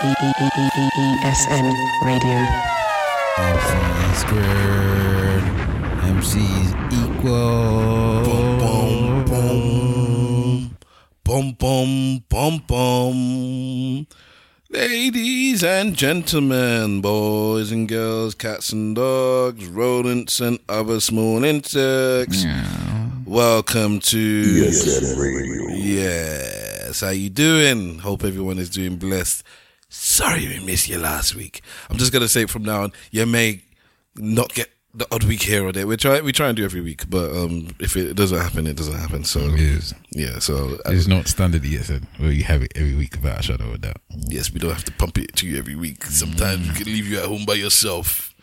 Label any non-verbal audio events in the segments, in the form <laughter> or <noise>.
ESN Radio. Alpha squared. MC's equal. Boom, boom, boom, boom, boom, boom. Ladies and gentlemen, boys and girls, cats and dogs, rodents and other small insects. Welcome to ESN Radio. Yes, how you doing? Hope everyone is doing blessed. Sorry we missed you last week. I'm just gonna say from now on, you may not get the odd week here or there. We try we try and do every week, but um, if it doesn't happen, it doesn't happen. So It is. yeah, so uh, It's not standard ESN where you have it every week without a shadow of a doubt. yes, we don't have to pump it to you every week. Sometimes we can leave you at home by yourself.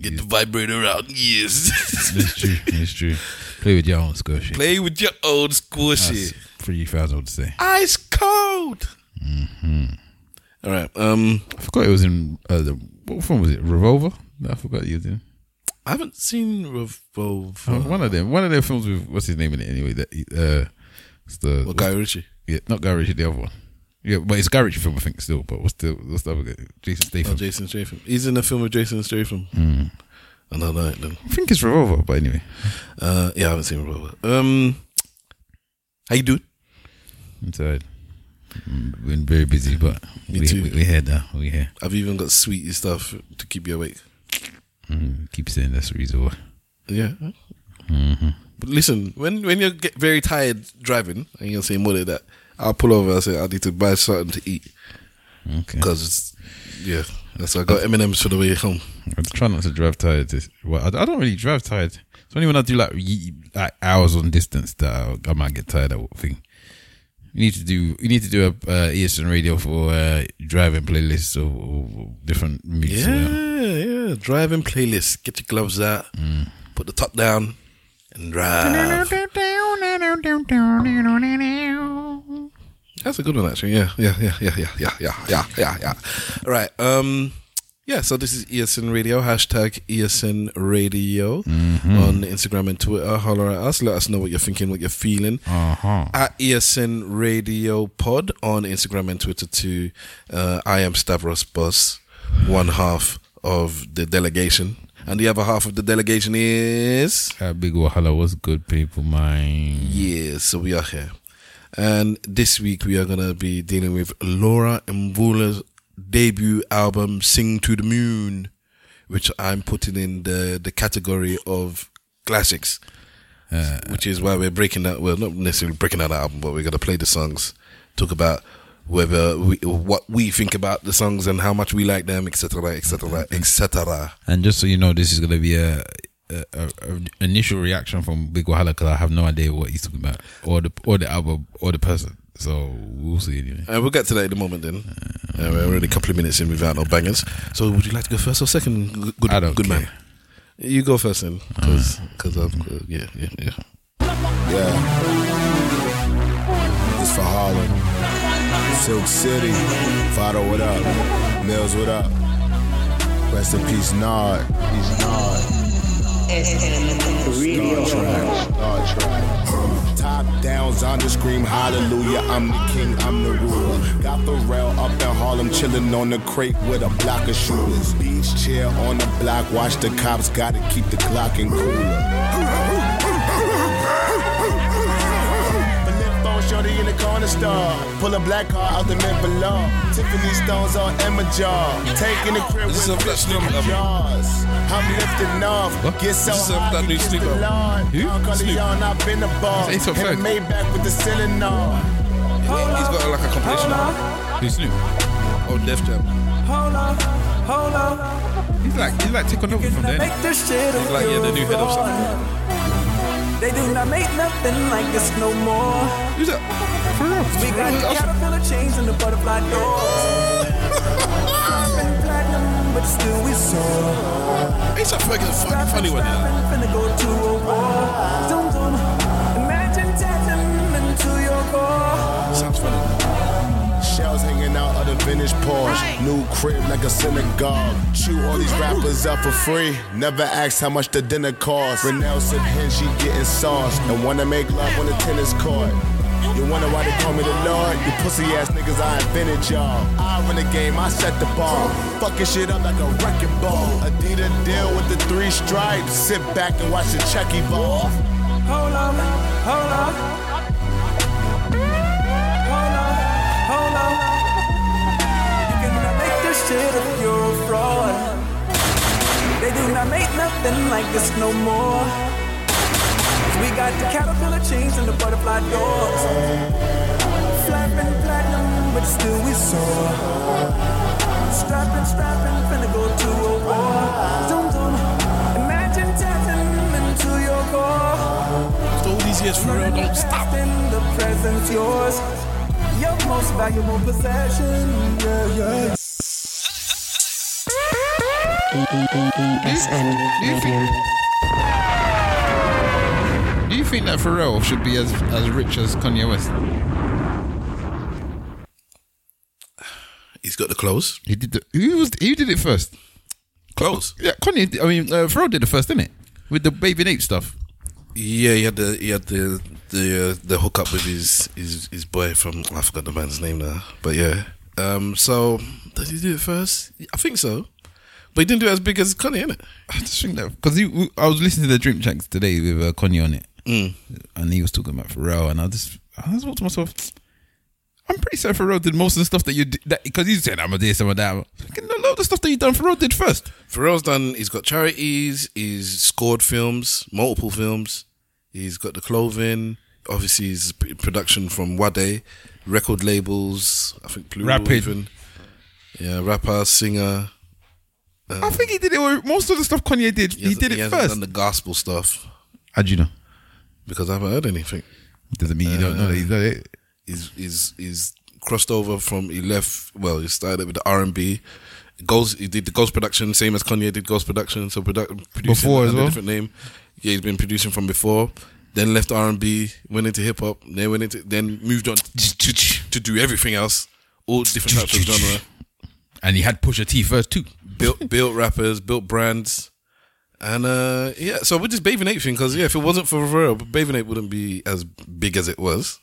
Get the vibrator out. Yes, that's true. That's true. Play with your own shit. play with your old squishy. That's three thousand would say. Ice cold. All right. Um, I forgot it was in uh, the what film was it? Revolver. I forgot you did. I haven't seen Revolver. Uh, one of them. One of them films with what's his name in it anyway. That uh, it's the Well, Guy Ritchie. yeah, not Guy Ritchie, the other one. Yeah, but it's a Guy Ritchie film, I think. Still, but what's the what's the other guy? Jason Statham. Oh, Jason Statham. He's in the film with Jason Statham. Mm. Another night then. I think it's Revolver, but anyway, Uh, yeah, I haven't seen Revolver. Um, how you doing? I'm tired. Mm, Been very busy, but Me we, too. We, we here now. We here. I've even got sweetie stuff to keep you awake. Mm, keep saying that's the reason why. Yeah. Mm-hmm. But listen, when when you get very tired driving and you're saying more than that, I'll pull over. I say I need to buy something to eat Okay. because yeah, that's why I got M and M's for the way home. I try not to drive tired. This, well, I, I don't really drive tired. It's only when I do like, ye- like hours on distance that I, I might get tired. I think you need to do you need to do a uh, ESN radio for uh, driving playlists or, or different music. Yeah, yeah. Driving playlist. Get your gloves out. Put the top down and drive. That's a good one, actually. Yeah, yeah, yeah, yeah, yeah, yeah, yeah, yeah, yeah, yeah. All right. Um, yeah. So this is ESN Radio. Hashtag ESN Radio on Instagram and Twitter. Holler at us. Let us know what you're thinking, what you're feeling. Uh huh. At ESN Radio Pod on Instagram and Twitter too. Uh, I am Stavros Boss, one half of the delegation, and the other half of the delegation is. Uh, big Wahala what's good, people. Mine. Yeah, so we are here. And this week we are going to be dealing with Laura Mvula's debut album, Sing to the Moon, which I'm putting in the, the category of classics, Uh, which is why we're breaking that, well, not necessarily breaking out the album, but we're going to play the songs, talk about whether we, what we think about the songs and how much we like them, etc., etc., etc. And just so you know, this is gonna be a, a, a, a initial reaction from Big Wahala because I have no idea what he's talking about, or the or the album, or the person. So we'll see anyway. Uh, we'll get to that in a moment then. Uh, we're already a couple of minutes in without no bangers. So would you like to go first or second? Good, good, I don't good man. You go first then, because I'm uh, yeah yeah yeah. Yeah. This for Harlem. Silk City. Vado, what up? Mills, what up? Rest in peace, Nard. Peace, Nard. Radio. Top downs on the scream, hallelujah. I'm the king, I'm the ruler. Got Pharrell up in Harlem, chilling on the crate with a block of shooters. Beach chair on the block, watch the cops, gotta keep the Glock in cooler. Shorty in the corner store. Pull a black car out the mid below. Tiffany stones on Emma jaw. Taking the crib This is with a Black Snoop Christmas I'm lifting off. What? Get so This is a high, that you new kiss Snoop the album. Lord. Who? Young Carly Snoop. on, I've been a ball. It's A$AP Hit a Ferg. Maybach with the ceiling on. He's got like a compilation album. Who's Snoop? Oh, Def Jam. Hold on, hold on. He's like he's like taking over from Not there. make this shit He's like yeah, the new head of something. They do not make nothing like this no more. Who's that? We got the caterpillar chains and the butterfly doors. <laughs> Been platinum, but still we soar. He's a fucking funny, funny one. Yeah. Finna go to a war. Imagine tapping into your core. Sounds funny. Hanging out of the vintage Porsche. New crib like a synagogue. Chew all these rappers up for free. Never ask how much the dinner cost. Renell said hen, she getting sauce. And wanna make love on the tennis court. You wonder why they call me the Lord? You pussy ass niggas, I invented y'all. I run the game, I set the bar. Fucking shit up like a wrecking ball. Adidas deal with the three stripes. Sit back and watch the check evolve. Hold on, hold on. Shit if you're a fraud. They do not make nothing like this no more. we got the caterpillar chains and the butterfly doors. Flapping platinum, but still we soar. Strapping, strapping, finna go to a war. Zoom, zoom. Imagine tapping into your core. These years, for real, don't stop. In the presence yours, your most valuable possession. Yeah, yeah. ESN Radio. Do you think that Pharrell should be as as rich as Kanye West? He's got the clothes. He did. The, who was? Who did it first? Clothes. Yeah, Kanye. I mean, uh, Pharrell did it first, didn't it? With the Baby Nate stuff. Yeah, he had the he had the the uh, the hookup with his his his boy from I forgot the man's name now, but yeah. Um, so did he do it first? I think so, but he didn't do it as big as Kanye, innit? I just think that because I was listening to the Drink Champs today with uh, Kanye on it, Mm. and he was talking about Pharrell, and I just I just thought to myself, I'm pretty sure Pharrell did most of the stuff that you did because he said I'm a this, I'm a that. Fucking A lot of the stuff that you done, Pharrell did first. Pharrell's done. He's got charities. He's scored films, multiple films. He's got the clothing. Obviously, he's production from Wade, record labels. I think Plural Rapid. even. Yeah, rapper, singer. I think he did it. with Most of the stuff Kanye did, he, hasn't- did he it hasn't first. Done the gospel stuff How do you know? because I haven't heard anything. Doesn't mean you don't know that he's done it. He's he's he's crossed over from he left. Well, he started with the R and B. Ghost. He did the Ghost production, same as Kanye did Ghost production. So produ- producing Before as well? a different name. Yeah, he's been producing from before. Then left R and B, went into hip hop. Then went into then moved on to, to, to do everything else, all different types of genre. And he had Pusha T first too. Built built rappers, built brands. And uh yeah, so with this Bathing Ape thing, because yeah, if it wasn't for Pharrell, Bathing Ape wouldn't be as big as it was.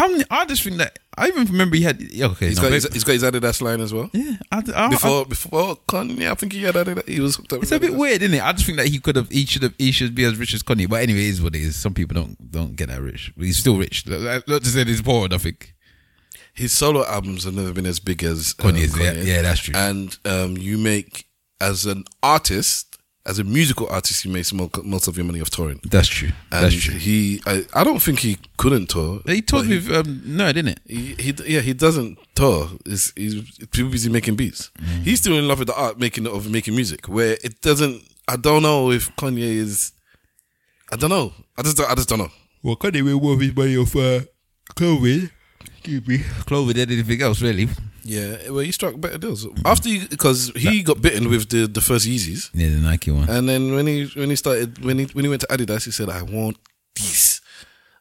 I'm, I just think that I even remember he had. Okay, He's no, got his, he's got his Adidas line as well. yeah. I, I, before before Kanye, I think he had Adidas. He was hooked up It's a bit weird, isn't it? I just think that he could have, he should have, he should be as rich as Kanye. But anyway, it is what it is. Some people don't don't get that rich. But he's still rich. Not to say he's poor. I think His solo albums have never been as big as uh, Kanye's. Yeah, yeah, that's true. And um, you make as an artist, as a musical artist, you make most of your money off touring. that's true. And that's true. he, I, I don't think he couldn't tour. He told but me with um, no, didn't it? He, he, yeah, he doesn't tour. He's, he's too busy making beats. Mm. He's still in love with the art making of making music. Where it doesn't. I don't know if Kanye is. I don't know. I just. don't- I just don't know. Well, Kanye will worth his money off uh, COVID. Excuse me, COVID than anything else, really. Yeah, well, he struck better deals after because he got bitten with the the first Yeezys, Yeah, the Nike one. and then when he when he started when he when he went to Adidas, he said, "I want these,"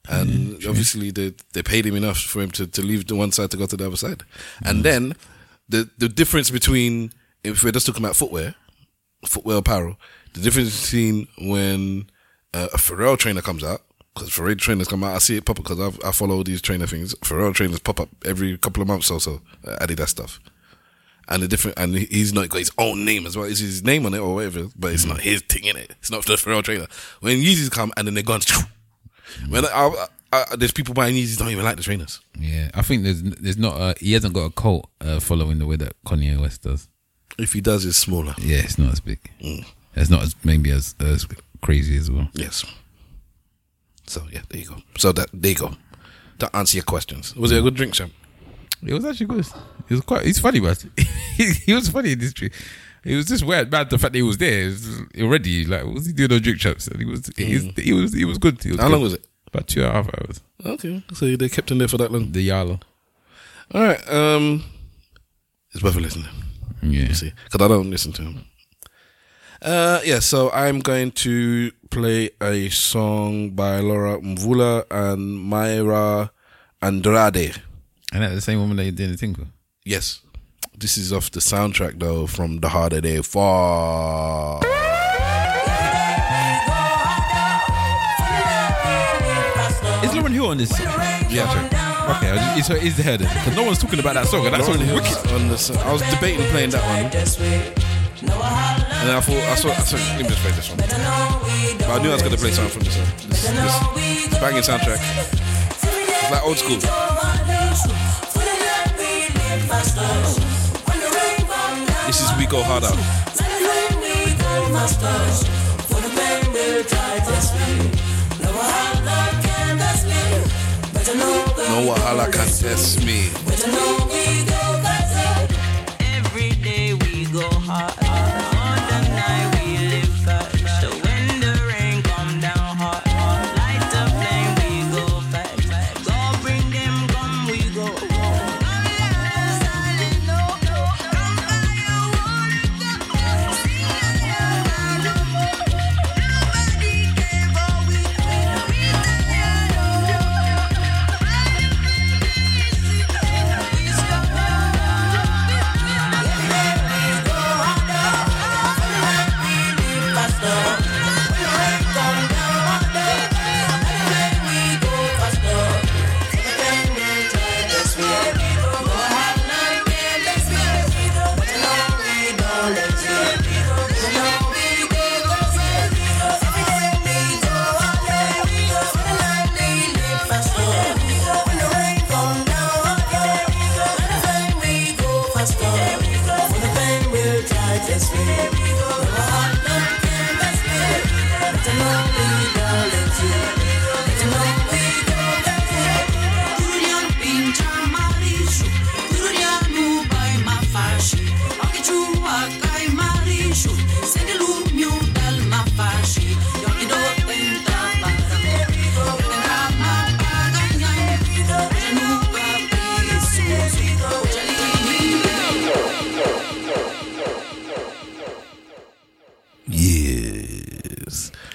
and obviously they they paid him enough for him to, to leave the one side to go to the other side, and then the the difference between if we're just talking about footwear, footwear apparel, the difference between when uh, a Pharrell trainer comes out. Because Pharrell trainers come out, I see it pop up because I follow these trainer things. Pharrell trainers pop up every couple of months or so, uh, Adidas stuff and the different and he's not got his own name as well. It's his name on it or whatever, but it's not his thing in it. It's not the Pharrell trainer. When Yeezys come and then they're gone, when I, I, I, there's people buying Yeezys don't even like the trainers. Yeah, I think there's there's not a, he hasn't got a cult uh, following the way that Kanye West does. If he does, it's smaller. Yeah, it's not as big. It's not as maybe as as crazy as well. Yes. So yeah, there you go. So that there you go. To answer your questions, was it a good drink, Sam? It was actually good. It was quite. He's funny, but <laughs> he, was funny in this tree. It was just weird, man. The fact that he was there already, like, what was he doing on drink champs? And he was, he was, he was, he was good. He was How good. long was it? About two and a half hours. Okay, so they kept him there for that long. The Yala. All right, um, it's worth a listen. Yeah. You see, because I don't listen to him. Uh, yeah, so I'm going to play a song by Laura Mvula and Myra Andrade. And that's the same woman that you did the thing with. Yes, this is off the soundtrack though from The Harder They Fall. Is Lauryn Hill on this? Yeah, check. Okay, I just- it's, it's the head because no one's talking about that song. And that song is wicked. On the song. I was debating playing that one, and I thought I saw. I saw let me just play this one. But I knew I was gonna play something from this one. This, this banging soundtrack. It's like old school. This is We Go Harder. No wahala can test me.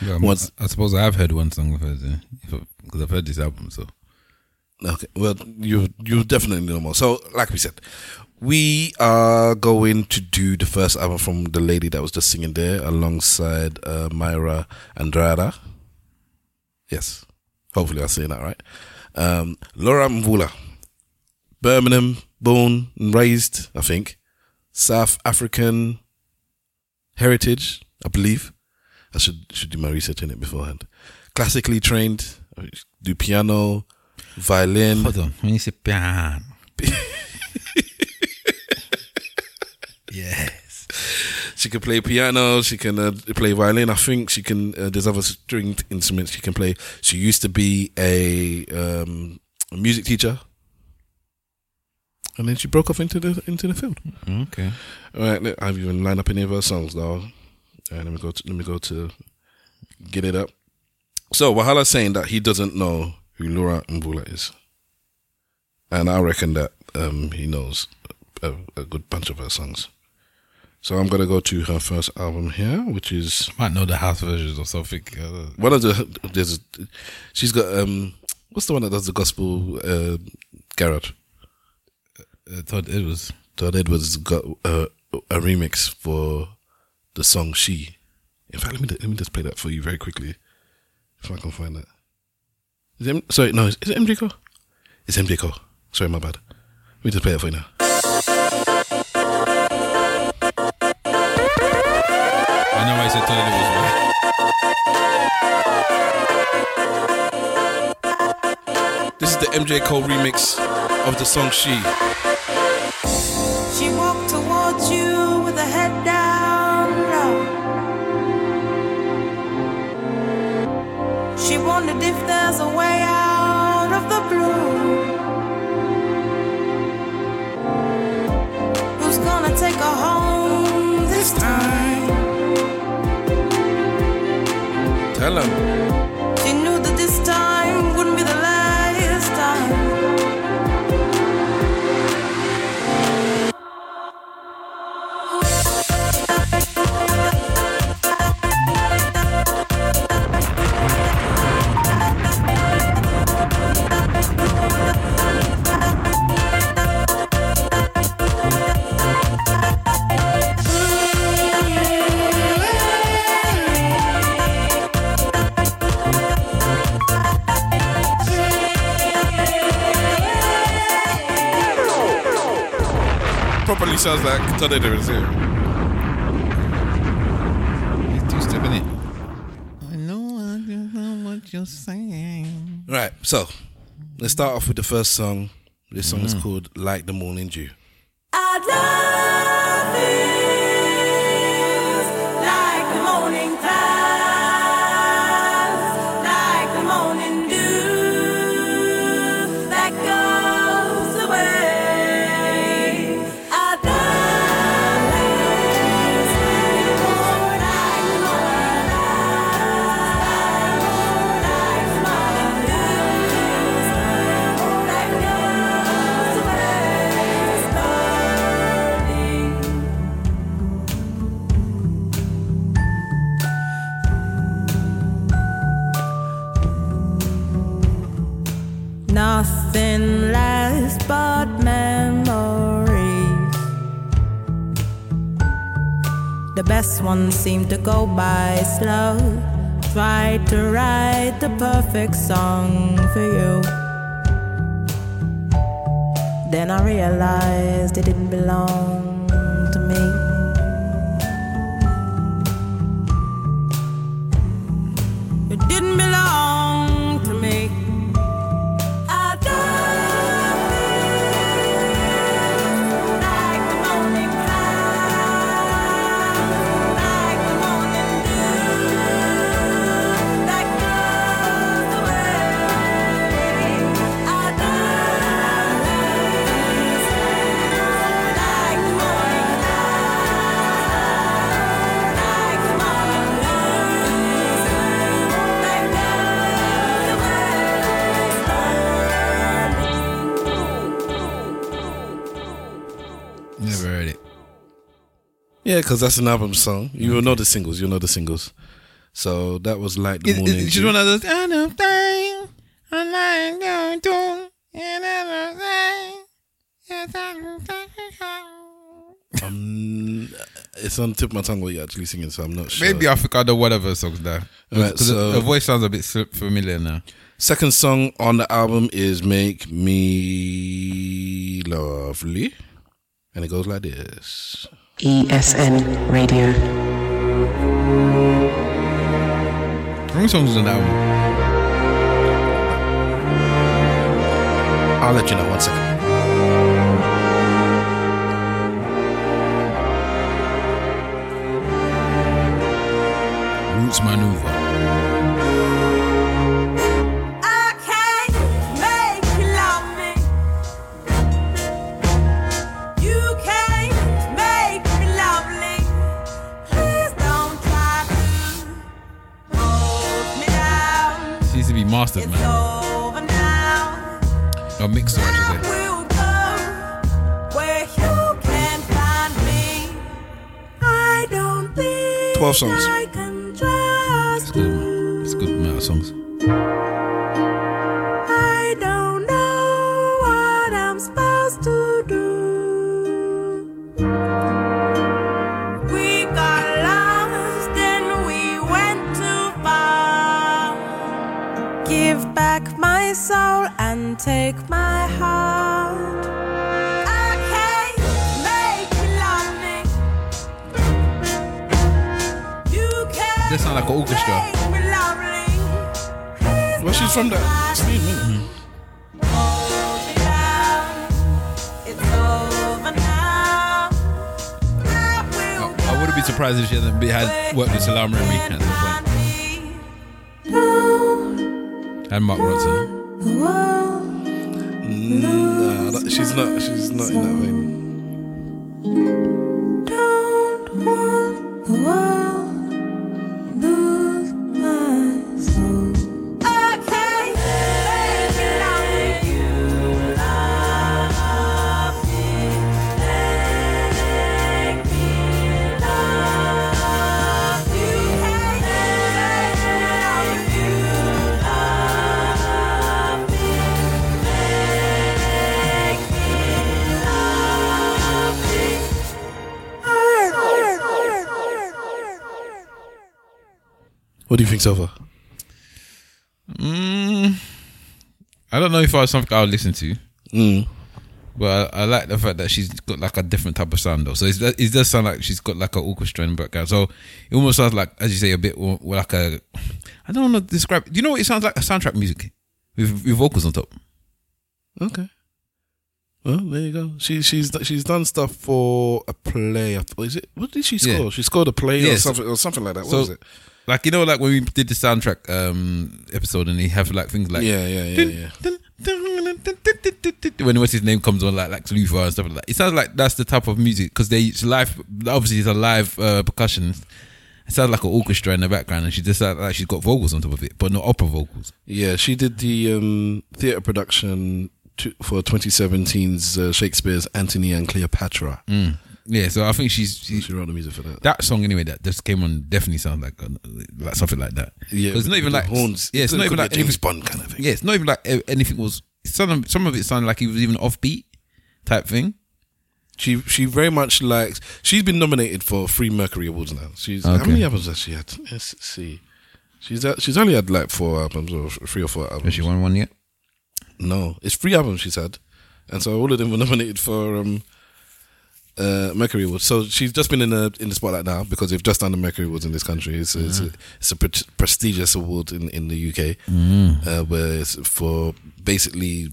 Yeah, I suppose I've heard one song of hers because I've heard this album. So Okay. Well, you you definitely know more. So, like we said, we are going to do the first album from the lady that was just singing there, alongside uh, Myra Andrada. Yes, hopefully I'm saying that right. Um, Laura Mvula, Birmingham, born and raised, I think, South African heritage, I believe. I should should do my research in it beforehand. Classically trained, do piano, violin. hold on, when you say piano, yes, She can play piano. She can uh, play violin. I think she can. Uh, there's other stringed instruments she can play. She used to be a, um, a music teacher, and then she broke off into the into the field. okay. All right, I've even lined up any of her songs now. All right, let me go. To, let me go to get it up. So Wahala saying that he doesn't know who Laura Mvula is, and I reckon that um, he knows a, a good bunch of her songs. So I'm gonna go to her first album here, which is Might know the house versions or something. Uh, one of the. There's, she's got um, what's the one that does the gospel uh, garage? uh, Todd Edwards. Todd Edwards got a, a remix for the song "She." In fact, let me let me just play that for you very quickly, if I can find that. Is it, sorry, no, is it MJ Cole? It's MJ Cole. Sorry, my bad. Let me just play it for you now. I know why I said Todd Edwards. This is the MJ Cole remix of the song. She wondered if there's a way out of the blue. Who's gonna take home this time? Tell him. Sounds like Tornado is here. Two step in. I know, I do not know what you're saying. Right, so let's start off with the first song. This song Mm. is called Like the Morning Dew. Best ones seem to go by slow. Tried to write the perfect song for you. Then I realized it didn't belong because that's an album song. You will know the singles. You'll know the singles. So that was Like the It, Morning it, Dew. one of those. I know thing. I like going to. And other thing. Yes, I think. Um, it's on the tip of my tongue what you're actually singing, so I'm not sure. Maybe I I know whatever songs there. Right, so- her voice sounds a bit familiar now. Second song on the album is Make Me Lovely. And it goes like this. ESN Radio. How many songs is on the album? I'll let you know one second. Roots Manuva. Needs to be mastered, It's man. over now. Or mixed, I I should say. will go where you can't find me. I don't think 12 songs. I can Good. It's a good amount of songs. Lovely. Please Well, she's from that down. It's over. I I, wouldn't be surprised if she hadn't be, had worked with Salaam Remi at some point. And Mark Ronson. Nah, that- she's not. She's not in that vein. What do so far? Mm, I don't know if I was something I would listen to. Mm. But I, I like the fact that she's got like a different type of sound though. So it's, it does sound like she's got like an orchestra in the background. So it almost sounds like, as you say, a bit more, more like a. I don't know to describe. Do you know what it sounds like? A soundtrack music with, with vocals on top. Okay. Well, there you go. She she's she's done stuff for a play. What is it? What did she score? Yeah. She scored a play or something or something like that. What So- was it? Like you know, like when we did the soundtrack um episode, and they have like things like yeah, yeah, yeah, yeah. Dun, dun, dun, when what's his name comes on, like like Lufa and stuff like that. It sounds like that's the type of music because they it's live. Obviously, it's a live uh, percussion. It sounds like an orchestra in the background, and she just sounds like she's got vocals on top of it, but not opera vocals. Yeah, she did the um theater production to, for 2017's uh, Shakespeare's Antony and Cleopatra. Mm. Yeah, so I think she's she, She wrote the music for that. that song anyway that just came on definitely sounds like uh, like something like that. Yeah, it's not even like horns. Yeah, it's not even like James anything- Bond kind of thing. Yeah, it's not even like anything was. Some of, some of it sounded like it was even offbeat type thing. She she very much likes. She's been nominated for three Mercury Awards now. She's how many albums has she had? Let's see. She's had, she's only had like four albums or three or four albums. Has she won one yet? No, it's three albums she's had, and so all of them were <laughs> nominated for um, uh, Mercury Awards. So she's just been in the in the spotlight now because they've just done the Mercury Awards in this country. It's, it's a it's a pre- prestigious award in in the UK, uh, where it's for basically,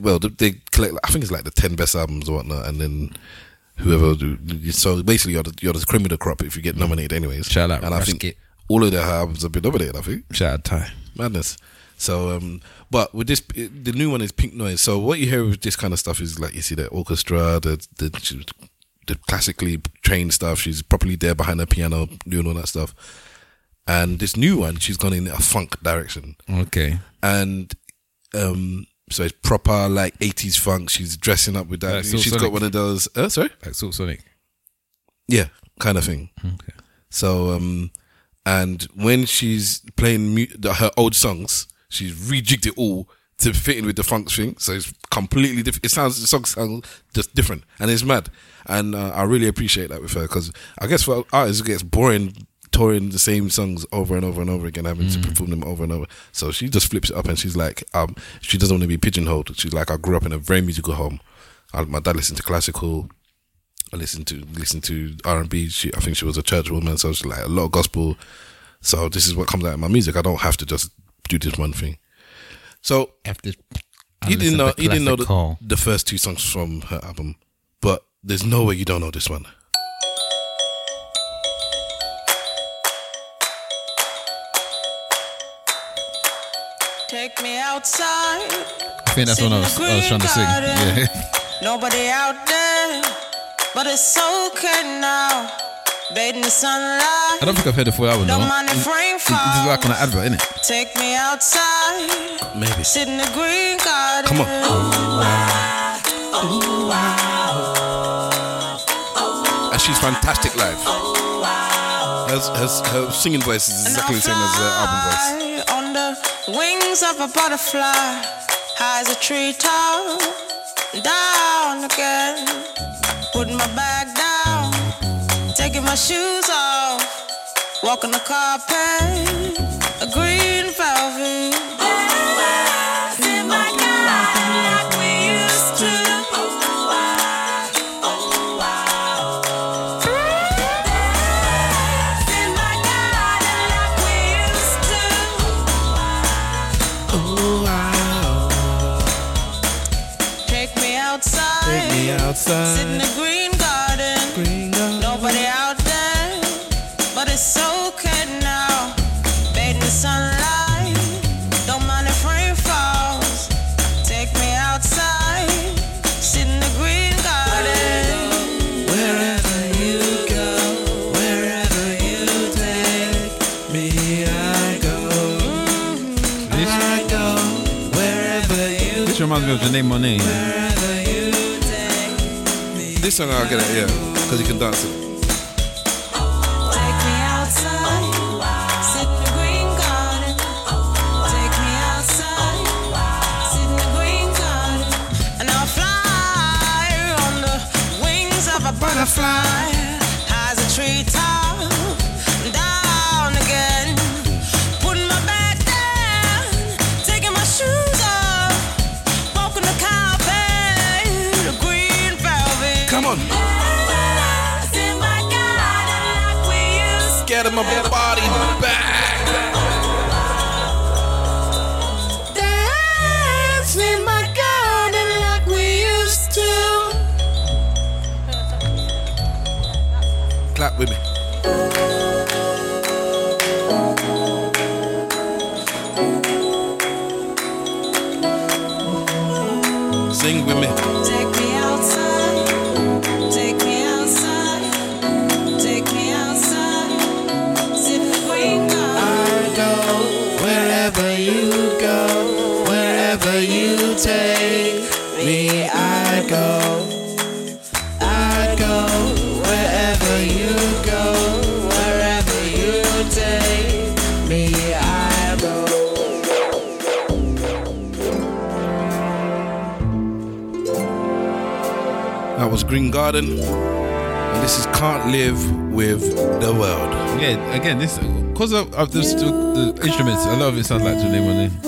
well, they, they collect. I think it's like the ten best albums or whatnot, and then. Whoever, so basically, you're the, you're the cream of the crop if you get nominated, anyways. Shout out and I think all of their albums have been nominated. I think Shout out Ty. madness. So, um, but with this, the new one is Pink Noise. So what you hear with this kind of stuff is like you see the orchestra, the the, the classically trained stuff. She's properly there behind the piano doing all that stuff. And this new one, she's gone in a funk direction, Okay. and um, so it's proper like eighties funk. She's dressing up with that. Like she's Sonic. got one of those. Uh, sorry, Like Silk Sonic. yeah, kind of thing. Okay. So, um, and when she's playing mu- the, her old songs, she's rejigged it all to fit in with the funk thing. So it's completely different. It sounds, the song sounds just different and it's mad. And uh, I really appreciate that with her because I guess for artists, it gets boring touring the same songs over and over and over again, having to perform them over and over. So she just flips it up and she's like, um, she doesn't want to be pigeonholed. She's like, I grew up in a very musical home. I, my dad listened to classical. I listened to listen to R and B. She, I think she was a church woman, so she's like a lot of gospel. So this is what comes out of my music. I don't have to just do this one thing. So After you didn't know you didn't know the, the first two songs from her album, but there's no way you don't know this one. Take me outside. I think that's what I was, I was trying to sing. Yeah. Nobody out there, but it's okay now. Bathe in the sunlight. I don't think I've heard the full album though. Don't mind It- if rain it- It's like on an advert, isn't it? Take me outside. Maybe. Sit in the green garden. Come on. And she's fantastic live. Her, her, her singing voice is exactly the same as her album voice. On the wings of a butterfly, high as a tree top, down again. Putting my bag down, taking my shoes off, walking the carpet, the name name. This song I'll get it, yeah, because you can dance it. Get him And this is Can't Live with the World. Yeah, again, this because of, of the, the instruments, a lot of it sounds like Janelle Monae.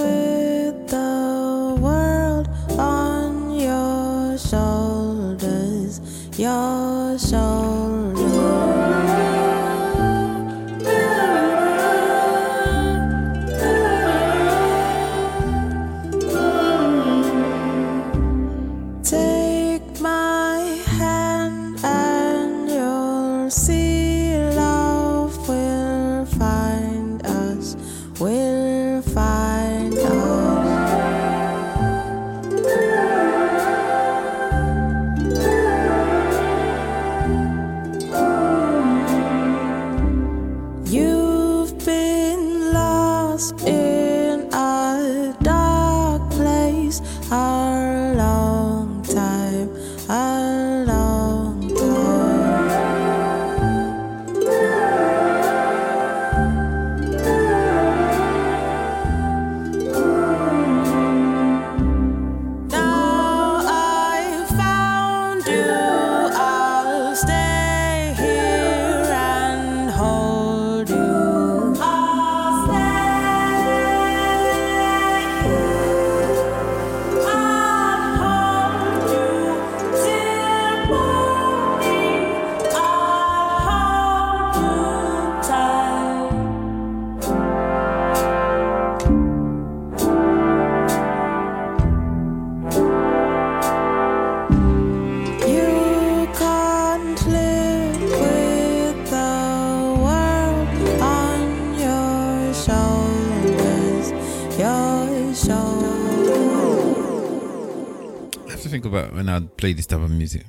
Play this type of music.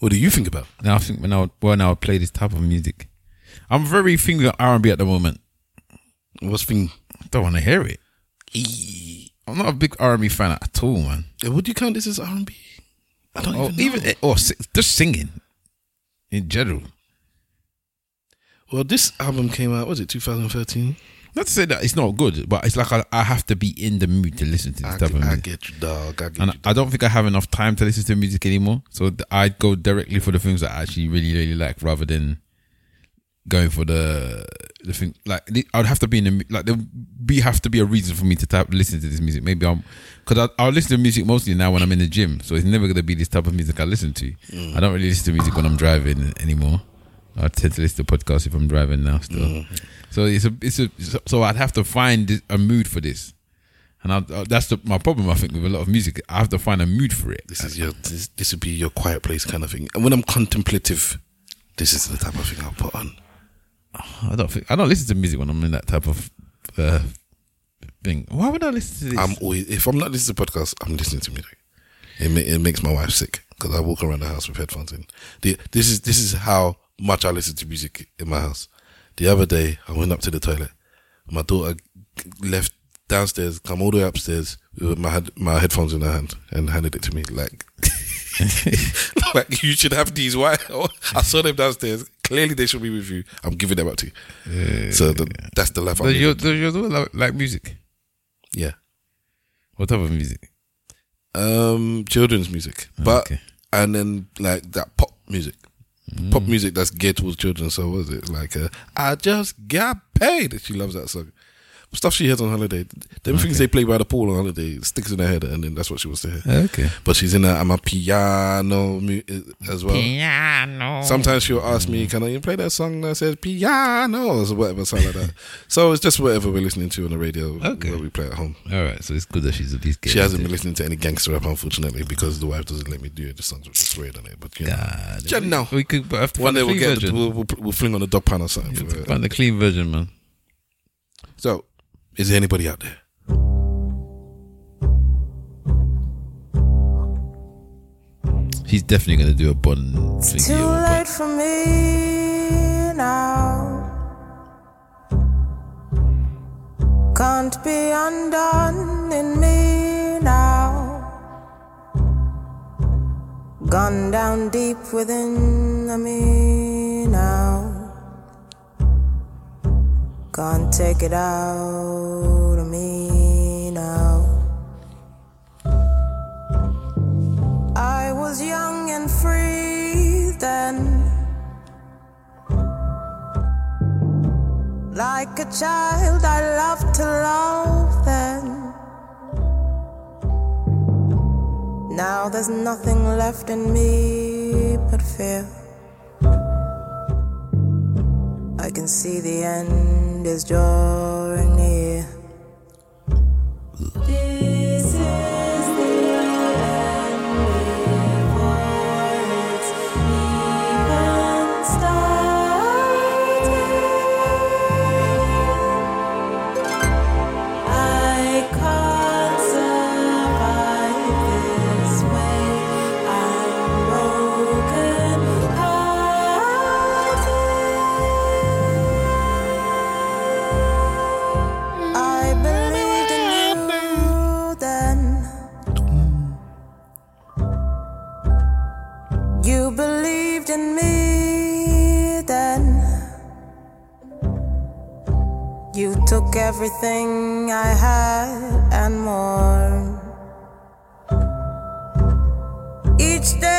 What do you think about? Now I think when I would, when I would play this type of music, I'm very thinking R and B at the moment. What's thing? I don't want to hear it. I'm not a big R and B fan at all, man. Eh, Would you count this as R&B? I don't Or even, even know. or si- just singing in general. Well, this album came out, was it 2013? Not to say that it's not good, but it's like I, I have to be in the mood to listen to this I, type of music. I get you, dog. I get and you. I don't think I have enough time to listen to music anymore. So I go directly for the things that I actually really, really like, rather than going for the the thing. Like I'd have to be in the like there be have to be a reason for me to type, listen to this music. Maybe I'm because I'll listen to music mostly now when I'm in the gym. So it's never gonna be this type of music I listen to. Mm. I don't really listen to music when I'm driving anymore. I tend to listen to podcasts if I'm driving now still. So it's a it's a so I'd have to find a mood for this. And I, that's the, my problem, I think, with a lot of music. I have to find a mood for it. This is your this, this would be your quiet place kind of thing. And when I'm contemplative, this is the type of thing I'll put on. I don't think I don't listen to music when I'm in that type of uh, thing. Why would I listen to this? I'm always if I'm not listening to podcasts, I'm listening to music. It it makes my wife sick because I walk around the house with headphones in. The, this is this is how much I listen to music in my house. The other day, I went up to the toilet. My daughter left downstairs, come all the way upstairs with my my headphones in her hand and handed it to me like. <laughs> like you should have these. Why? I saw them downstairs. Clearly, they should be with you. I'm giving them up to you. so the, that's the life I'm does, your, does your daughter like, like music? Yeah. What type of music? Um, children's music, but okay. and then like that pop music, pop music that's geared towards children. So what is it like? Uh, I just got paid. She loves that song, stuff she hears on holiday. Them things they play by the pool on holiday sticks in her head, and then that's what she wants to hear. Ah, okay. But she's in a I'm a piano mu- eh, as well. Piano. Sometimes she'll ask me, "Can I play that song that says piano or whatever, something like that?" <laughs> so it's just whatever we're listening to on the radio, Okay. what we play at home. All right, so it's good that she's at least. She hasn't into been listening to any gangster rap, unfortunately, because the wife doesn't let me do it. The songs with the swear on it, but you know, God, Yeah, no. we could but have one day we'll get the, we'll, we'll, we'll fling on the dog pan or something. Find the clean version, man. So, is there anybody out there? He's definitely gonna do a Bond thing. Too late for me now. Can't be undone in me now. Gone down deep within me now. Can't take it out of me now. I was young and free then. Like a child, I loved to love then. Now there's nothing left in me but fear. Can see the end is drawing near. Everything I had and more. Each day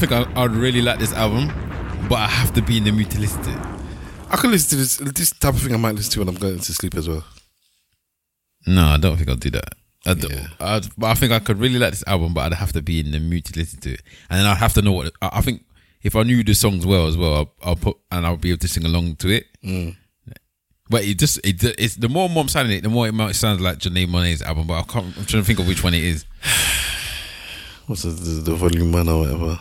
Cause I think I, I'd really like this album, but I have to be in the mood to listen to it. I could listen to this this type of thing. I might listen to when I'm going to sleep as well. No, I don't think I'll do that. I, don't, Yeah. I'd, but I think I could really like this album, but I'd have to be in the mood to listen to it, and then I'd have to know what. I, I think if I knew the songs well as well, I'll, I'll put and I'll be able to sing along to it. Mm. But it just it, it's the more I'm sounding it, the more it might sound like Janelle Monáe's album. But I can't. I'm trying to think of which one it is. <sighs> What's the, the, the volume one or whatever?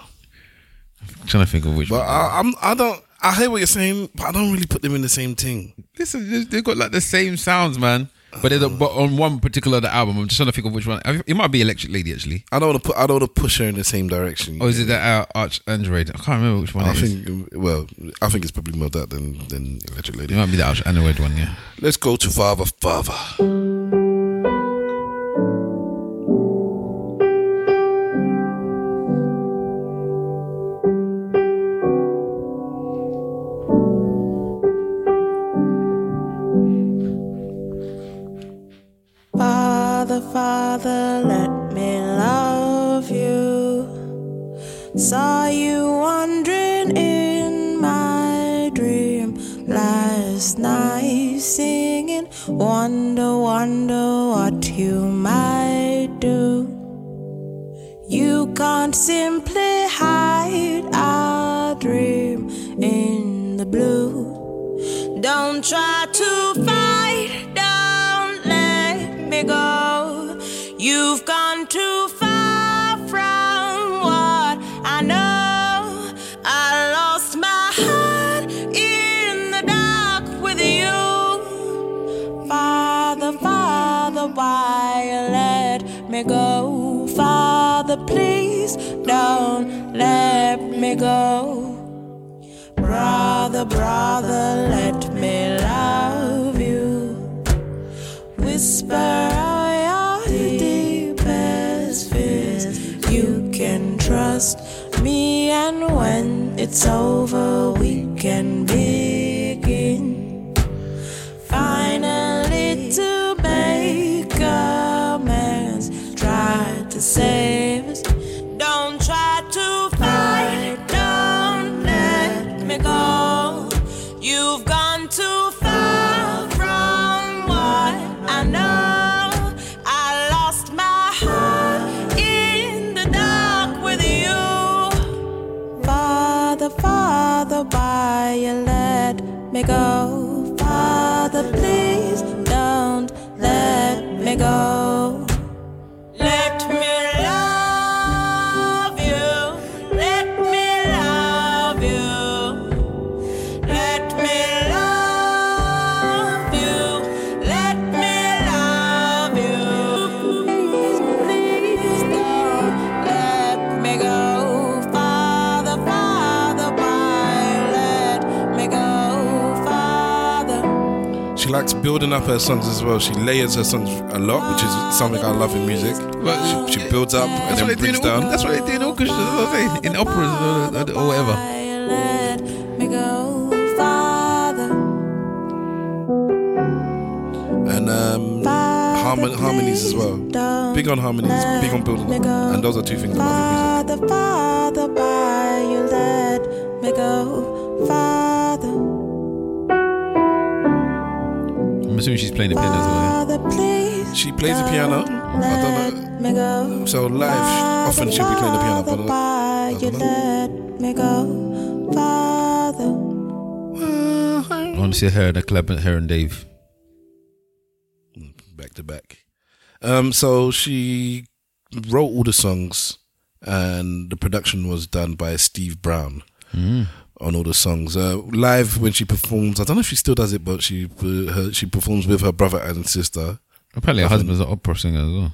I'm trying to think of which But one. I, I'm I don't I hear what you're saying, but I don't really put them in the same thing. Listen, they- they've got like the same sounds, man. But, they're but on one particular of the album, I'm just trying to think of which one. It might be Electric Lady actually, I don't want to put I don't want to push her in the same direction. or is it that uh, ArchAndroid? I can't remember which one. I it is. think well, I think it's probably more that than than Electric Lady. it Lady. might be the ArchAndroid one. Yeah. Let's go to Father Father. Father, Saw you wandering in my dream last night, singing, Wonder, wonder what you might do. You can't simply hide our dream in the blue. Don't try to fight, don't let me go. You've gone too please don't let me go. Brother, brother, let me love you. Whisper all your deepest fears. You can trust me, and when it's over, we can begin. Finally, to make amends, try to save you let me go? Father, please don't let me go. She likes building up her songs as well. She layers her songs a lot, which is something I love in music. She, she builds up and then they do brings down. That's what they do in orchestras, that's what I'm in operas or, or, or whatever. Let me go, Father. And um, harmon- harmonies as well. Big on harmonies, big on building up. And those are two things I love in music. Father, Father, why you let me go, Father? I'm assuming she's playing the piano as well. Father. She plays the piano. I don't know. Let me go. So live, often she'll be playing the piano, but Why you let me go, Father? I want to see her in a club, with her and Dave. back to back. Um, so she wrote all the songs, and the production was done by Steve Brown on all the songs. Uh, live when she performs, I don't know if she still does it, but she uh, her, she performs with her brother and sister. Apparently, her husband's an opera singer as well.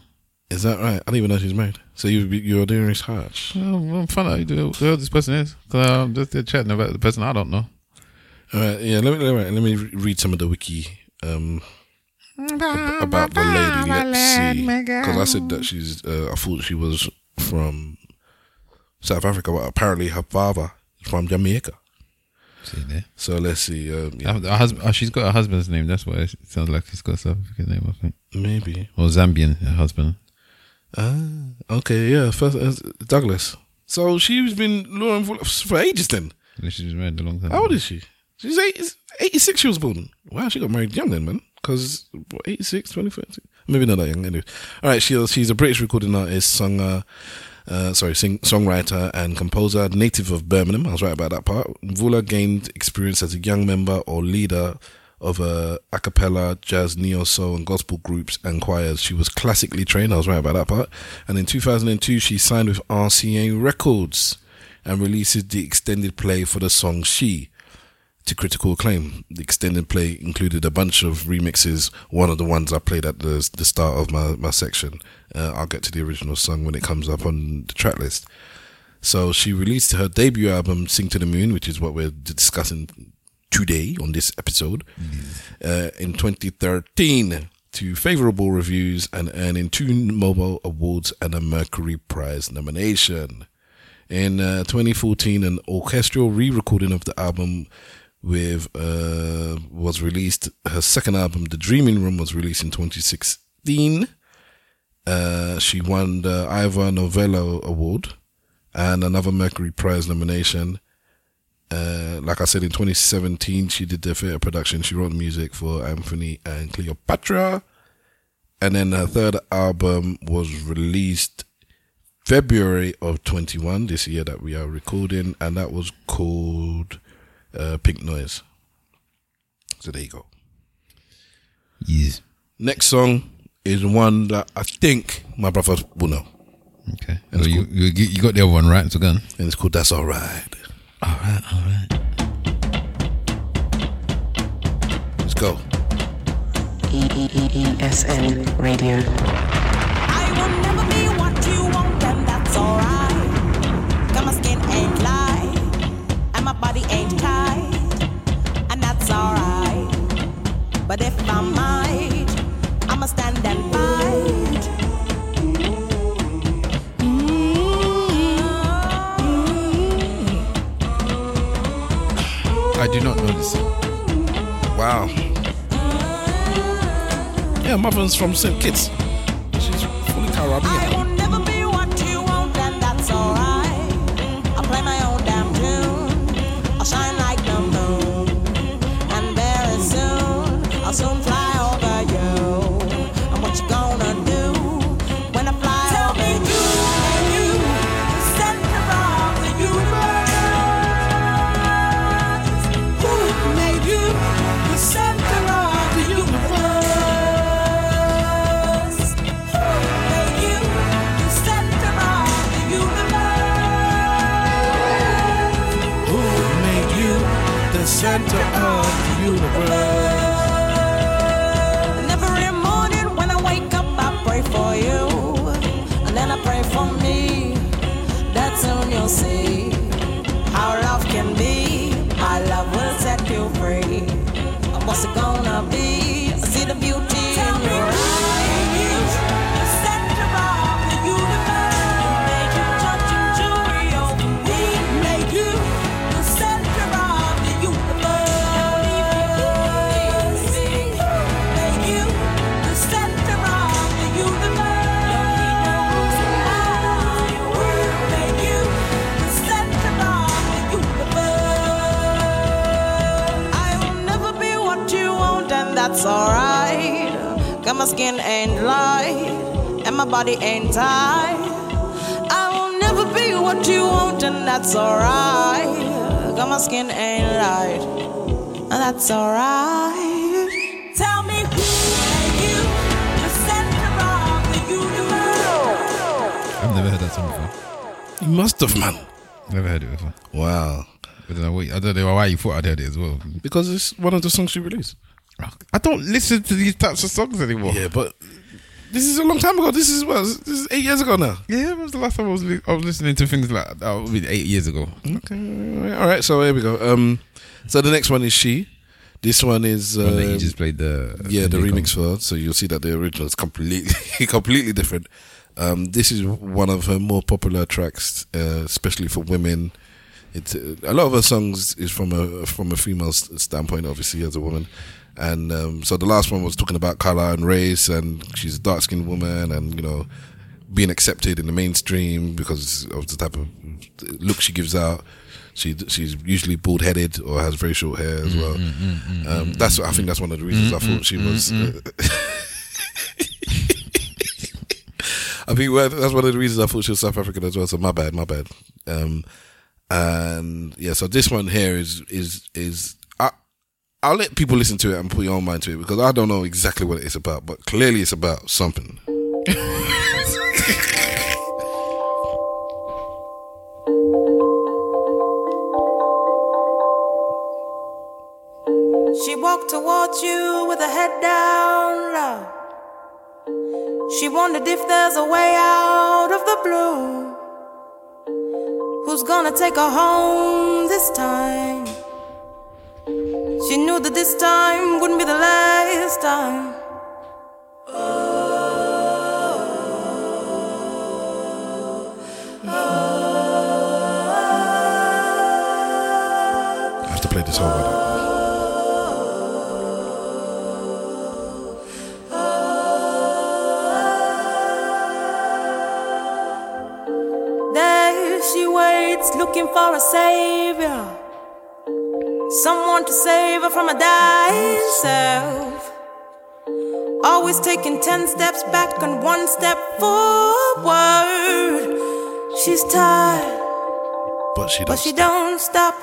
Is that right? I didn't even know she's married. So you you're doing research. Well, I'm finding out who the hell this person is. Because I'm just chatting about the person I don't know. All right, yeah. Let me let me, let me read some of the wiki um, ab- about the lady. Let's see, because I said that she's. Uh, I thought she was from South Africa, but apparently her father from Jamaica. See there. So let's see. Um, yeah, Her husband, oh, she's got a husband's name. That's why it sounds like she's got a South African name, I think. maybe. Or Zambian, her husband. Ah, okay. Yeah, first uh, Douglas. So she's been luring for, for ages. Then And She's been married a long time. how old is she? She's eight, 86 She was born. Wow, she got married young then, man. Because 86, 24, maybe not that young. Anyway, all right. She, she's a British recording artist, singer, uh, sorry, sing, songwriter and composer, native of Birmingham. I was right about that part. Mvula gained experience as a young member or leader of uh, a cappella, jazz, neo soul, and gospel groups and choirs. She was classically trained. I was right about that part. And in 2002, she signed with RCA Records and releases the extended play for the song She to critical acclaim. The extended play included a bunch of remixes. One of the ones I played at the the start of my my section. Uh, I'll get to the original song when it comes up on the track list. So she released her debut album, "Sing to the Moon," which is what we're discussing today on this episode, uh, in 2013 to favorable reviews and earning two MOBO Awards and a Mercury Prize nomination. In uh, 2014, an orchestral re-recording of the album with uh, was released. Her second album, The Dreaming Room, was released in 2016. Uh, she won the Ivor Novello Award and another Mercury Prize nomination. Uh, like I said, in 2017, she did the theatre production. She wrote music for Antony and Cleopatra. And then her third album was released February of 21, this year that we are recording, and that was called uh, Pink Noise. So there you go. Yes. Next song is one that I think my brother will know. Okay. And well, you, called, you, you got the other one right. So go on. And it's called "That's All Right." All right. All right. Let's go. E e e e s n Radio. I will never be what you want, and that's alright. Cause my skin ain't lie, and my body But if I might, I'ma stand and fight. Mm-hmm. I do not know this. Wow. Yeah, mother's from St. Kitts. My skin ain't light, and my body ain't tight. I will never be what you want, and that's alright. Cause my skin ain't light, and that's alright. Tell me who made you the center of the universe? I've never heard that song before. You must have, man. Never heard it before. Wow. I don't know. Why, I don't know why you thought I'd heard it as well. Because it's one of the songs she released. I don't listen to these types of songs anymore. Yeah, but this is a long time ago. This is what? This is eight years ago now. Yeah, when was the last time I was li- I was listening to things like that? would be eight years ago. Okay. All right. So here we go. Um, so the next one is she. This one is One that you um, just played the yeah the remix for. So you'll see that the original is completely <laughs> completely different. Um, this is one of her more popular tracks, uh, especially for women. It's uh, a lot of her songs is from a from a female standpoint, obviously as a woman. And um, so the last one was talking about color and race, and she's a dark skinned woman, and you know being accepted in the mainstream because of the type of look she gives out. She she's usually bald headed or has very short hair as mm, well. Mm, mm, um, that's I think that's one of the reasons I thought she was. Uh, <laughs> I think that's one of the reasons I thought she was South African as well. So my bad, my bad. Um, and yeah, so this one here is is is I'll let people listen to it and put your own mind to it because I don't know exactly what it's about, but clearly it's about something. She walked towards you with her head down low. She wondered if there's a way out of the blue. Who's gonna take her home this time? She knew that this time wouldn't be the last time. I have to play this whole. There she waits, looking for a savior. Someone to save her from a dying self. Always taking ten steps back and one step forward. She's tired, But she but does. she don't stop.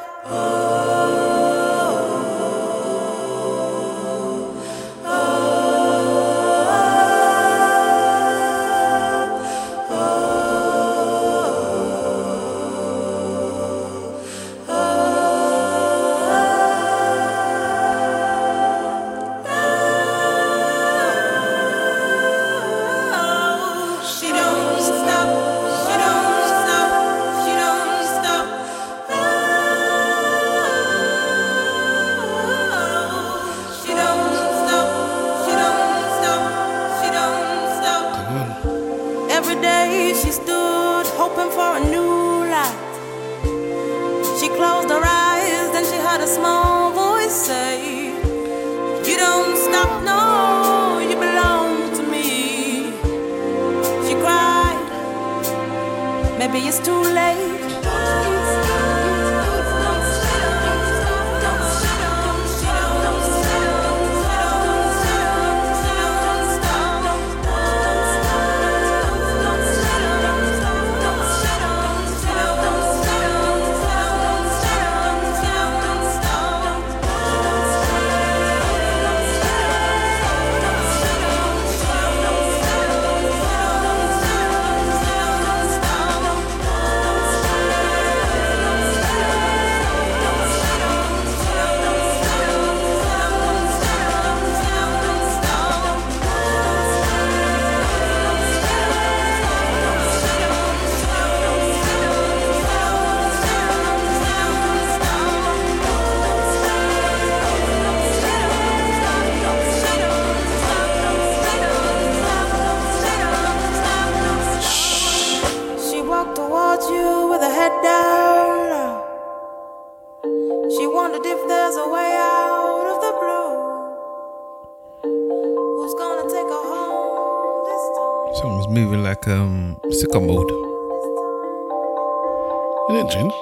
Didn't change.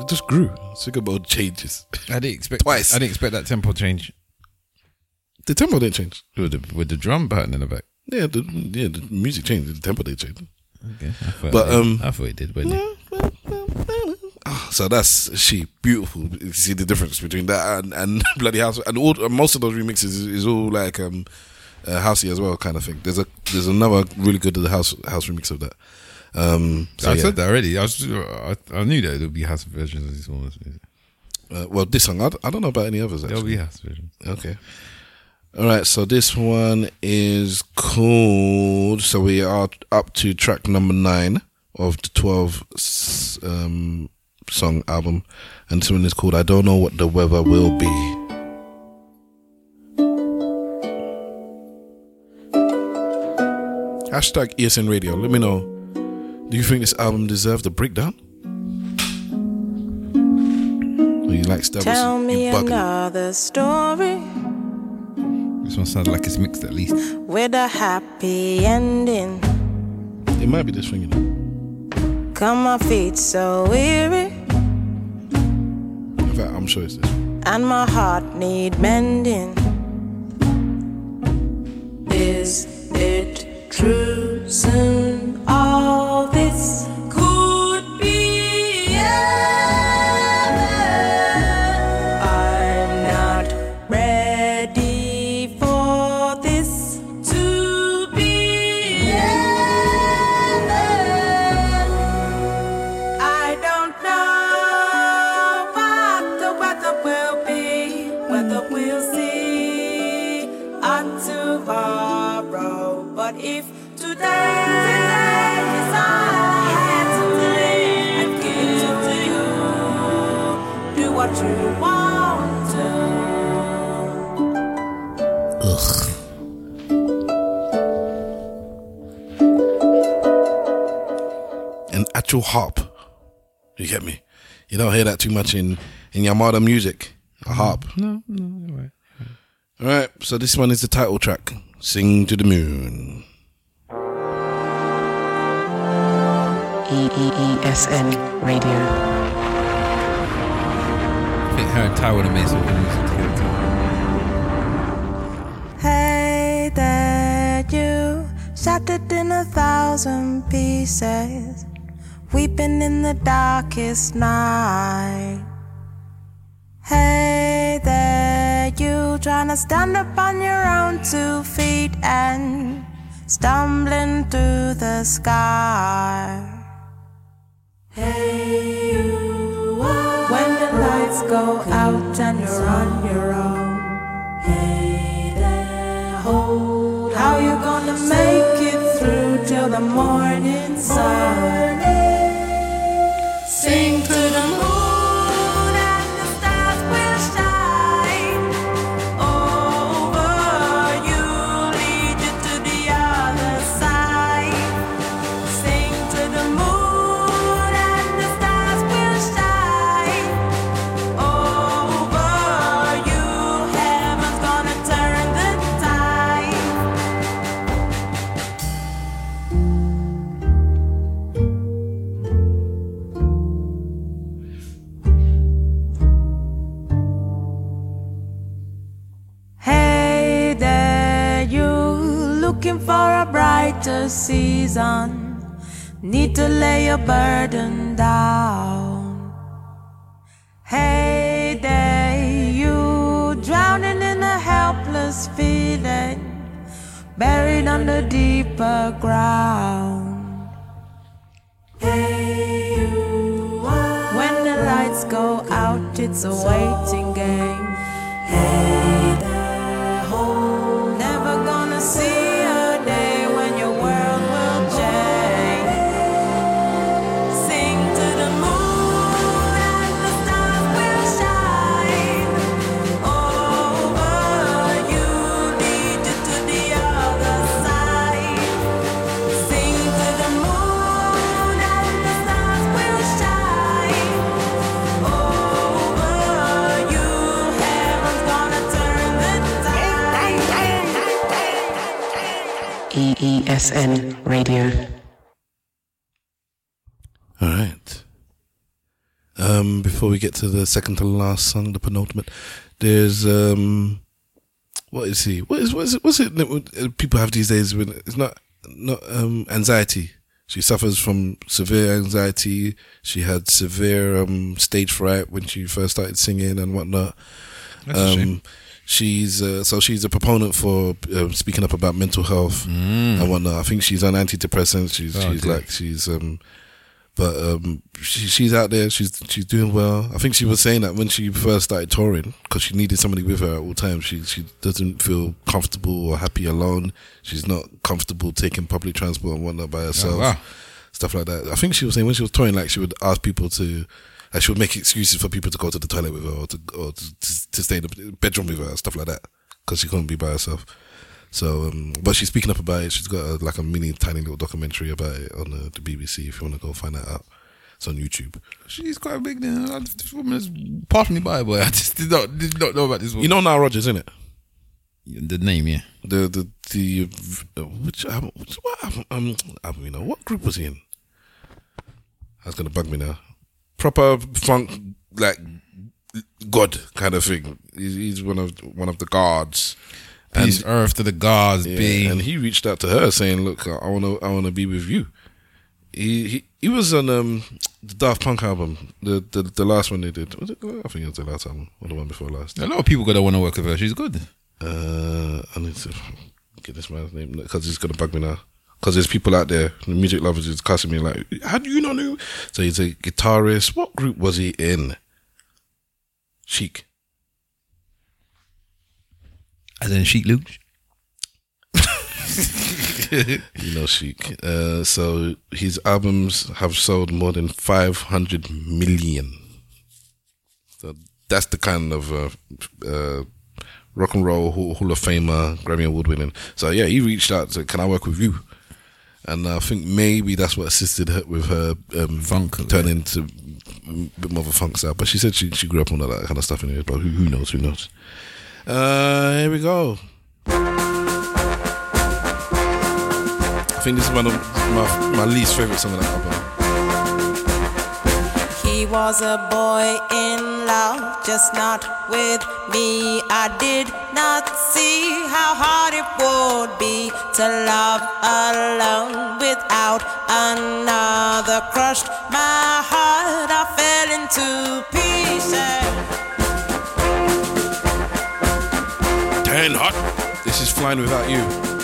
It just grew. Sicko mode changes. I didn't expect Twice. I didn't expect that tempo change The tempo didn't change. with the with the drum pattern in the back. Yeah, the yeah the music changed. The tempo didn't change. Okay, But, it um, I thought it did, but Ah, so that's she beautiful. You see the difference between that and, and <laughs> bloody house and all and most of those remixes is, is all like um uh, housey as well kind of thing. There's a there's another really good house house remix of that. Um, so I yeah. said that already. I was I, I knew that there would be house versions of this one. Uh, well, this song I, d- I don't know about any others. There'll be house versions. Okay. All right. So this one is called. So we are up to track number nine of the twelve um, song album, and this one is called "I Don't Know What the Weather Will Be." Hashtag ESN Radio. Let me know. Do you think this album deserved a breakdown? Or you like Stabbers? Tell me bugging. another story This one sounded like it's mixed at least. with a happy ending. It might be this one, you know. Come my feet so weary, In fact, I'm sure it's this. One. and my heart need mending. Is it true? Soon all this harp. You get me? You don't hear that too much in, in Yamada music. A harp. No, no, all right. All right. So this one is the title track. Sing to the moon. EEESN Radio. I think her and Ty would have made some good music together. Hey there, you shattered in a thousand pieces, weeping in the darkest night. Hey there, you trying to stand up on your own two feet and stumbling through the sky. Hey, you, when the lights go out and you're on your own. Hey there, hold How you gonna make it through till the morning sun? Sing season. Need to lay your burden down. Hey there, you drowning in a helpless feeling, buried under deeper ground. Hey, you when the lights go out, it's a waiting game. Tide. EESN Radio. All right. Um, before we get to the second to last song, the penultimate, there's um, what is he? What is what is it? What's it? that uh, People have these days when it's not not um anxiety. She suffers from severe anxiety. She had severe um stage fright when she first started singing and whatnot. That's a shame. Um, she's uh, so she's a proponent for uh, speaking up about mental health and whatnot. I think she's on antidepressants. She's Mm. Oh, she's dear. like she's um, but um, she, she's out there. She's she's doing well. I think she was saying that when she first started touring, because she needed somebody with her at all times. She she doesn't feel comfortable or happy alone. She's not comfortable taking public transport and whatnot by herself. Oh, wow. Stuff like that. I think she was saying when she was touring, like she would ask people to. Like she would make excuses for people to go to the toilet with her or to or to, to, stay in the bedroom with her, stuff like that, because she couldn't be by herself. So, um, but she's speaking up about it. She's got a, like a mini, tiny little documentary about it on the, the BBC. If you want to go find that out, it's on YouTube. She's quite big now. This woman is passing me by, boy. I just did not did not know about this woman. You know Nile Rodgers, isn't it? the name, yeah. The the the uh, which album? Which, what? Um, know what group was he in? That's gonna bug me now. Proper funk, like God kind of thing. He's, he's one of one of the guards. Peace, earth to the gods, Yeah, be. and he reached out to her saying, "Look, I want to, I want to be with you." He he he was on um the Daft Punk album, the the, the last one they did. Was it? I think it was the last album or the one before last. a lot of people gonna want to work with her. She's good. Uh, I need to get this man's name because he's gonna bug me now. Because there's people out there, the music lovers, is cussing me like, "How do you not know?" So he's a guitarist. What group was he in? Chic. As in Chic Luke. <laughs> You know Chic. Uh, so his albums have sold more than 500 million. So that's the kind of uh, uh, rock and roll hall, hall of famer, Grammy award winning. So yeah, he reached out to, "Can I work with you?" And I think maybe that's what assisted her with her um, Funk. turning into a bit more of a funk style. But she said she she grew up on all that kind of stuff anyway. But who, who knows? Who knows? Uh, here we go. I think this is one of my my least favorite song on that album. He was a boy in love, just not with me. I did not see how hard it would be to love alone without another. Crushed my heart, I fell into pieces. Turn hot. This is flying without you.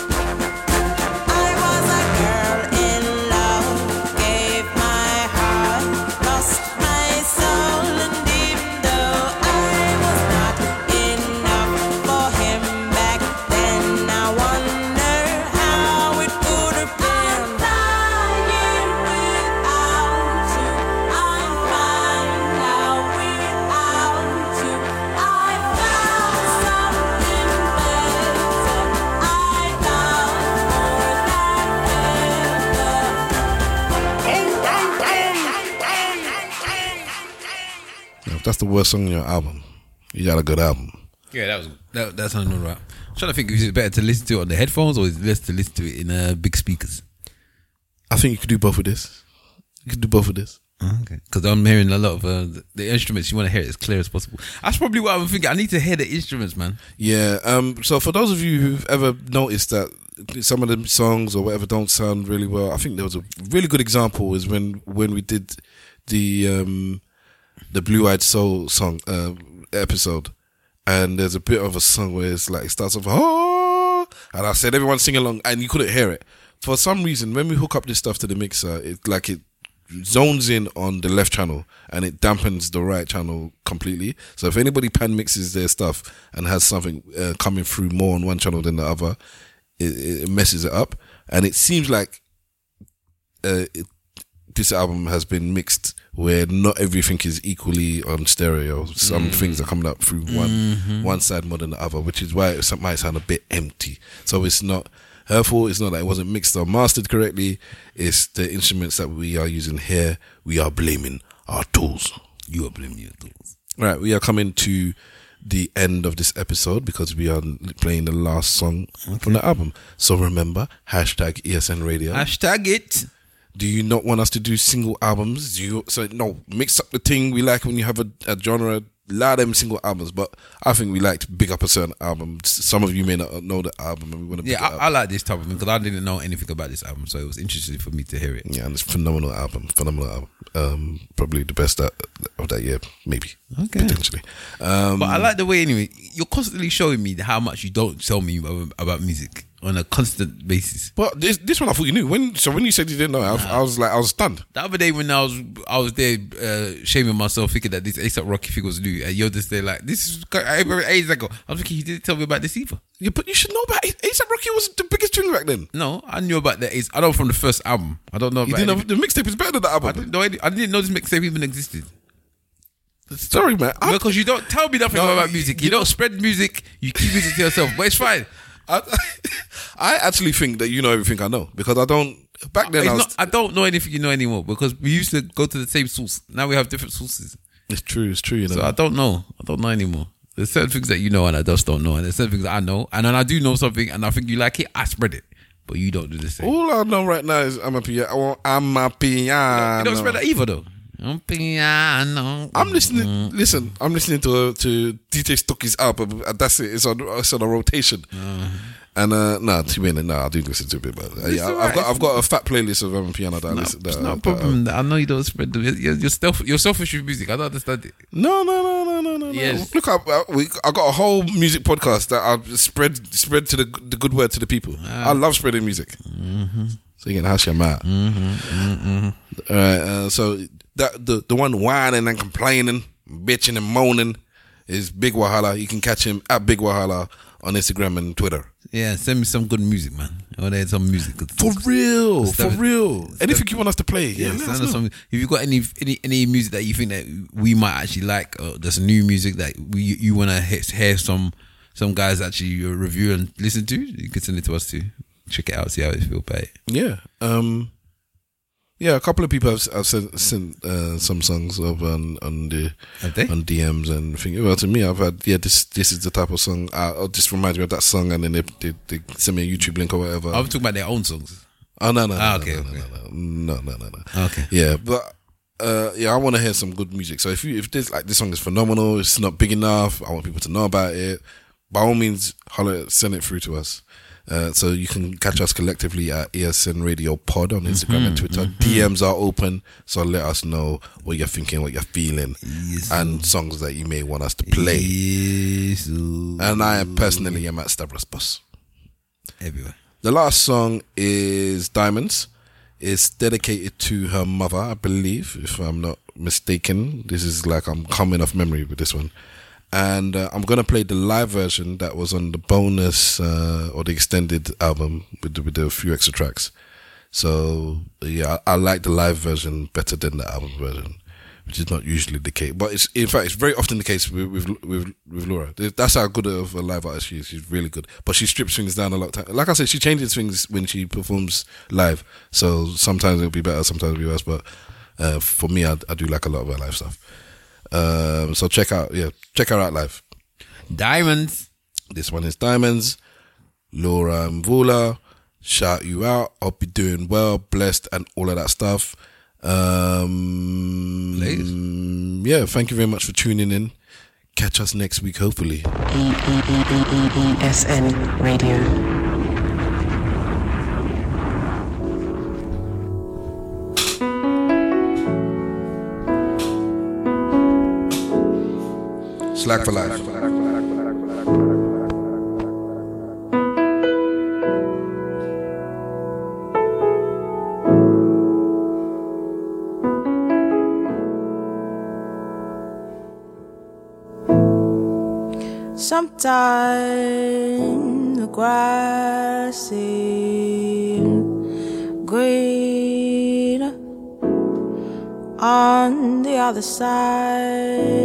That's the worst song on your album, you got a good album. Yeah, that was that. That sounded alright. I'm trying to think if it's better to listen to it on the headphones or is it to listen to it in uh, big speakers. I think you could do both of this. You could do both of this. Okay, because I'm hearing a lot of uh, the, the instruments. You want to hear it as clear as possible. That's probably what I'm thinking. I need to hear the instruments, man. Yeah. Um. So for those of you who've ever noticed that some of the songs or whatever don't sound really well. I think there was a really good example is when when we did the um the Blue Eyed Soul song uh, episode, and there's a bit of a song where it's like it starts off oh, and I said everyone sing along, and you couldn't hear it for some reason. When we hook up this stuff to the mixer, it like it zones in on the left channel and it dampens the right channel completely. So if anybody pan mixes their stuff and has something uh, coming through more on one channel than the other, it, it messes it up. And it seems like uh, it, this album has been mixed where not everything is equally on stereo. Some mm. things are coming up through one mm-hmm. one side more than the other, which is why it might sound a bit empty. So it's not her fault. It's not that it wasn't mixed or mastered correctly. It's the instruments that we are using here. We are blaming our tools. You are blaming your tools. Right, we are coming to the end of this episode because we are playing the last song from the album. So remember, hashtag ESN Radio. Hashtag it. Do you not want us to do single albums? Do you so no mix up the thing we like when you have a, a genre. Lot of them single albums, but I think we like to big up a certain album. Some of you may not know the album, and we want to. Yeah, big it up. I, I like this type of thing because I didn't know anything about this album, so it was interesting for me to hear it. yeah, and it's a phenomenal album. Phenomenal album. Um, probably the best that, of that year, maybe. Okay. potentially. Um, But I like the way anyway. You're constantly showing me how much you don't tell me about music on a constant basis. but this this one I thought you knew. When so when you said you didn't know, I, I was like I was stunned. The other day when I was I was there uh, shaming myself, thinking that this ASAP Rocky thing was new, and you're just there like this is ages ago. I was thinking he didn't tell me about this either. Yeah, but you should know about it. ASAP Rocky was the biggest tune back then. No, I knew about that. I know from the first album. I don't know You didn't know the mixtape is better than the I album. didn't know. Any, I didn't know this mixtape even existed. Sorry, man. I, because you don't tell me nothing No, about music. You don't spread music. You keep music to yourself. But it's fine. I, <laughs> I actually think that you know everything I know because I don't. Back then, I was. not, I don't know anything you know anymore because we used to go to the same source. Now we have different sources. it's true. It's true. You know. So I don't know. I don't know anymore. There's certain things that you know and I just don't know. And there's certain things I know. And then I do know something and I think you like it, I spread it. But you don't do the same. All I know right now is amapiano. Oh, amapiano. you don't spread that either though. I'm piano. I'm listening. Listen, I'm listening to to DJ Stokie's album, and that's it. It's on it's on a rotation. And uh, no, to be honest, no, I do listen to it, but uh, yeah. I've got I've got a fat playlist of um, piano that I listen. It's not a that- problem. I know you don't spread the you're, you're, self, you're selfish with music. I don't understand it. No, no, no, no, no, no. Yes. no. Look, I, I, we, I got a whole music podcast that I spread spread to the the good word to the people. Ah. I love spreading music. Mm-hmm. So you can hash your mouth. All right. Uh, so that the the one whining and complaining, bitching and moaning is Big Wahala. You can catch him at Big Wahala on Instagram and Twitter. Yeah, send me some good music, man. Or there's some music. For real, for Stuff- real. Anything you want us to play? Yeah, Yeah, send us some. If you got any any any music that you think that we might actually like, or there's new music that we you want to hear some some guys actually review and listen to, you can send it to us too. Check it out, see how it feels about it. Yeah. Um yeah, a couple of people have, have sent, sent uh, some songs of on on the on DMs and think well to me I've had yeah this this is the type of song uh, oh, this reminds me of that song and then they, they, they send me a YouTube link or whatever. I'm talking about their own songs. oh no no no, Ah, no, okay, no, okay. no, no no no no no Okay. yeah but uh, yeah I want to hear some good music so if you if this like this song is phenomenal it's not big enough I want people to know about it by all means holler send it through to us. Uh, so you can catch us collectively at ESN Radio Pod on Instagram and Twitter. DMs are open, so let us know what you're thinking, what you're feeling, and songs that you may want us to play. Yes, And I personally am at Stavros Bus. everywhere. The last song is Diamonds. It's dedicated to her mother, I believe, if I'm not mistaken. This is like I'm coming off memory with this one. And uh, I'm to play the live version that was on the bonus uh, or the extended album with, with the few extra tracks. So, yeah, I, I like the live version better than the album version, which is not usually the case. But it's in fact, it's very often the case with with with, with Laura. That's how good of a live artist she is. She's really good, but she strips things down a lot. Of time. Like I said, she changes things when she performs live. So sometimes it'll be better, sometimes it'll be worse. But uh, for me, I, I do like a lot of her live stuff. Um, so check out, yeah, check her out live. Diamonds. This one is Diamonds. Laura Mvula, shout you out. Hope you're doing well, blessed, and all of that stuff. Um, yeah, thank you very much for tuning in. Catch us next week, hopefully. ESN Radio. Slack for life. Sometimes the grass seems greener on the other side.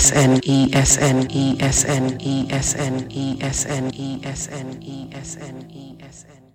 ESN, ESN, ESN, ESN, ESN, ESN, ESN, ESN.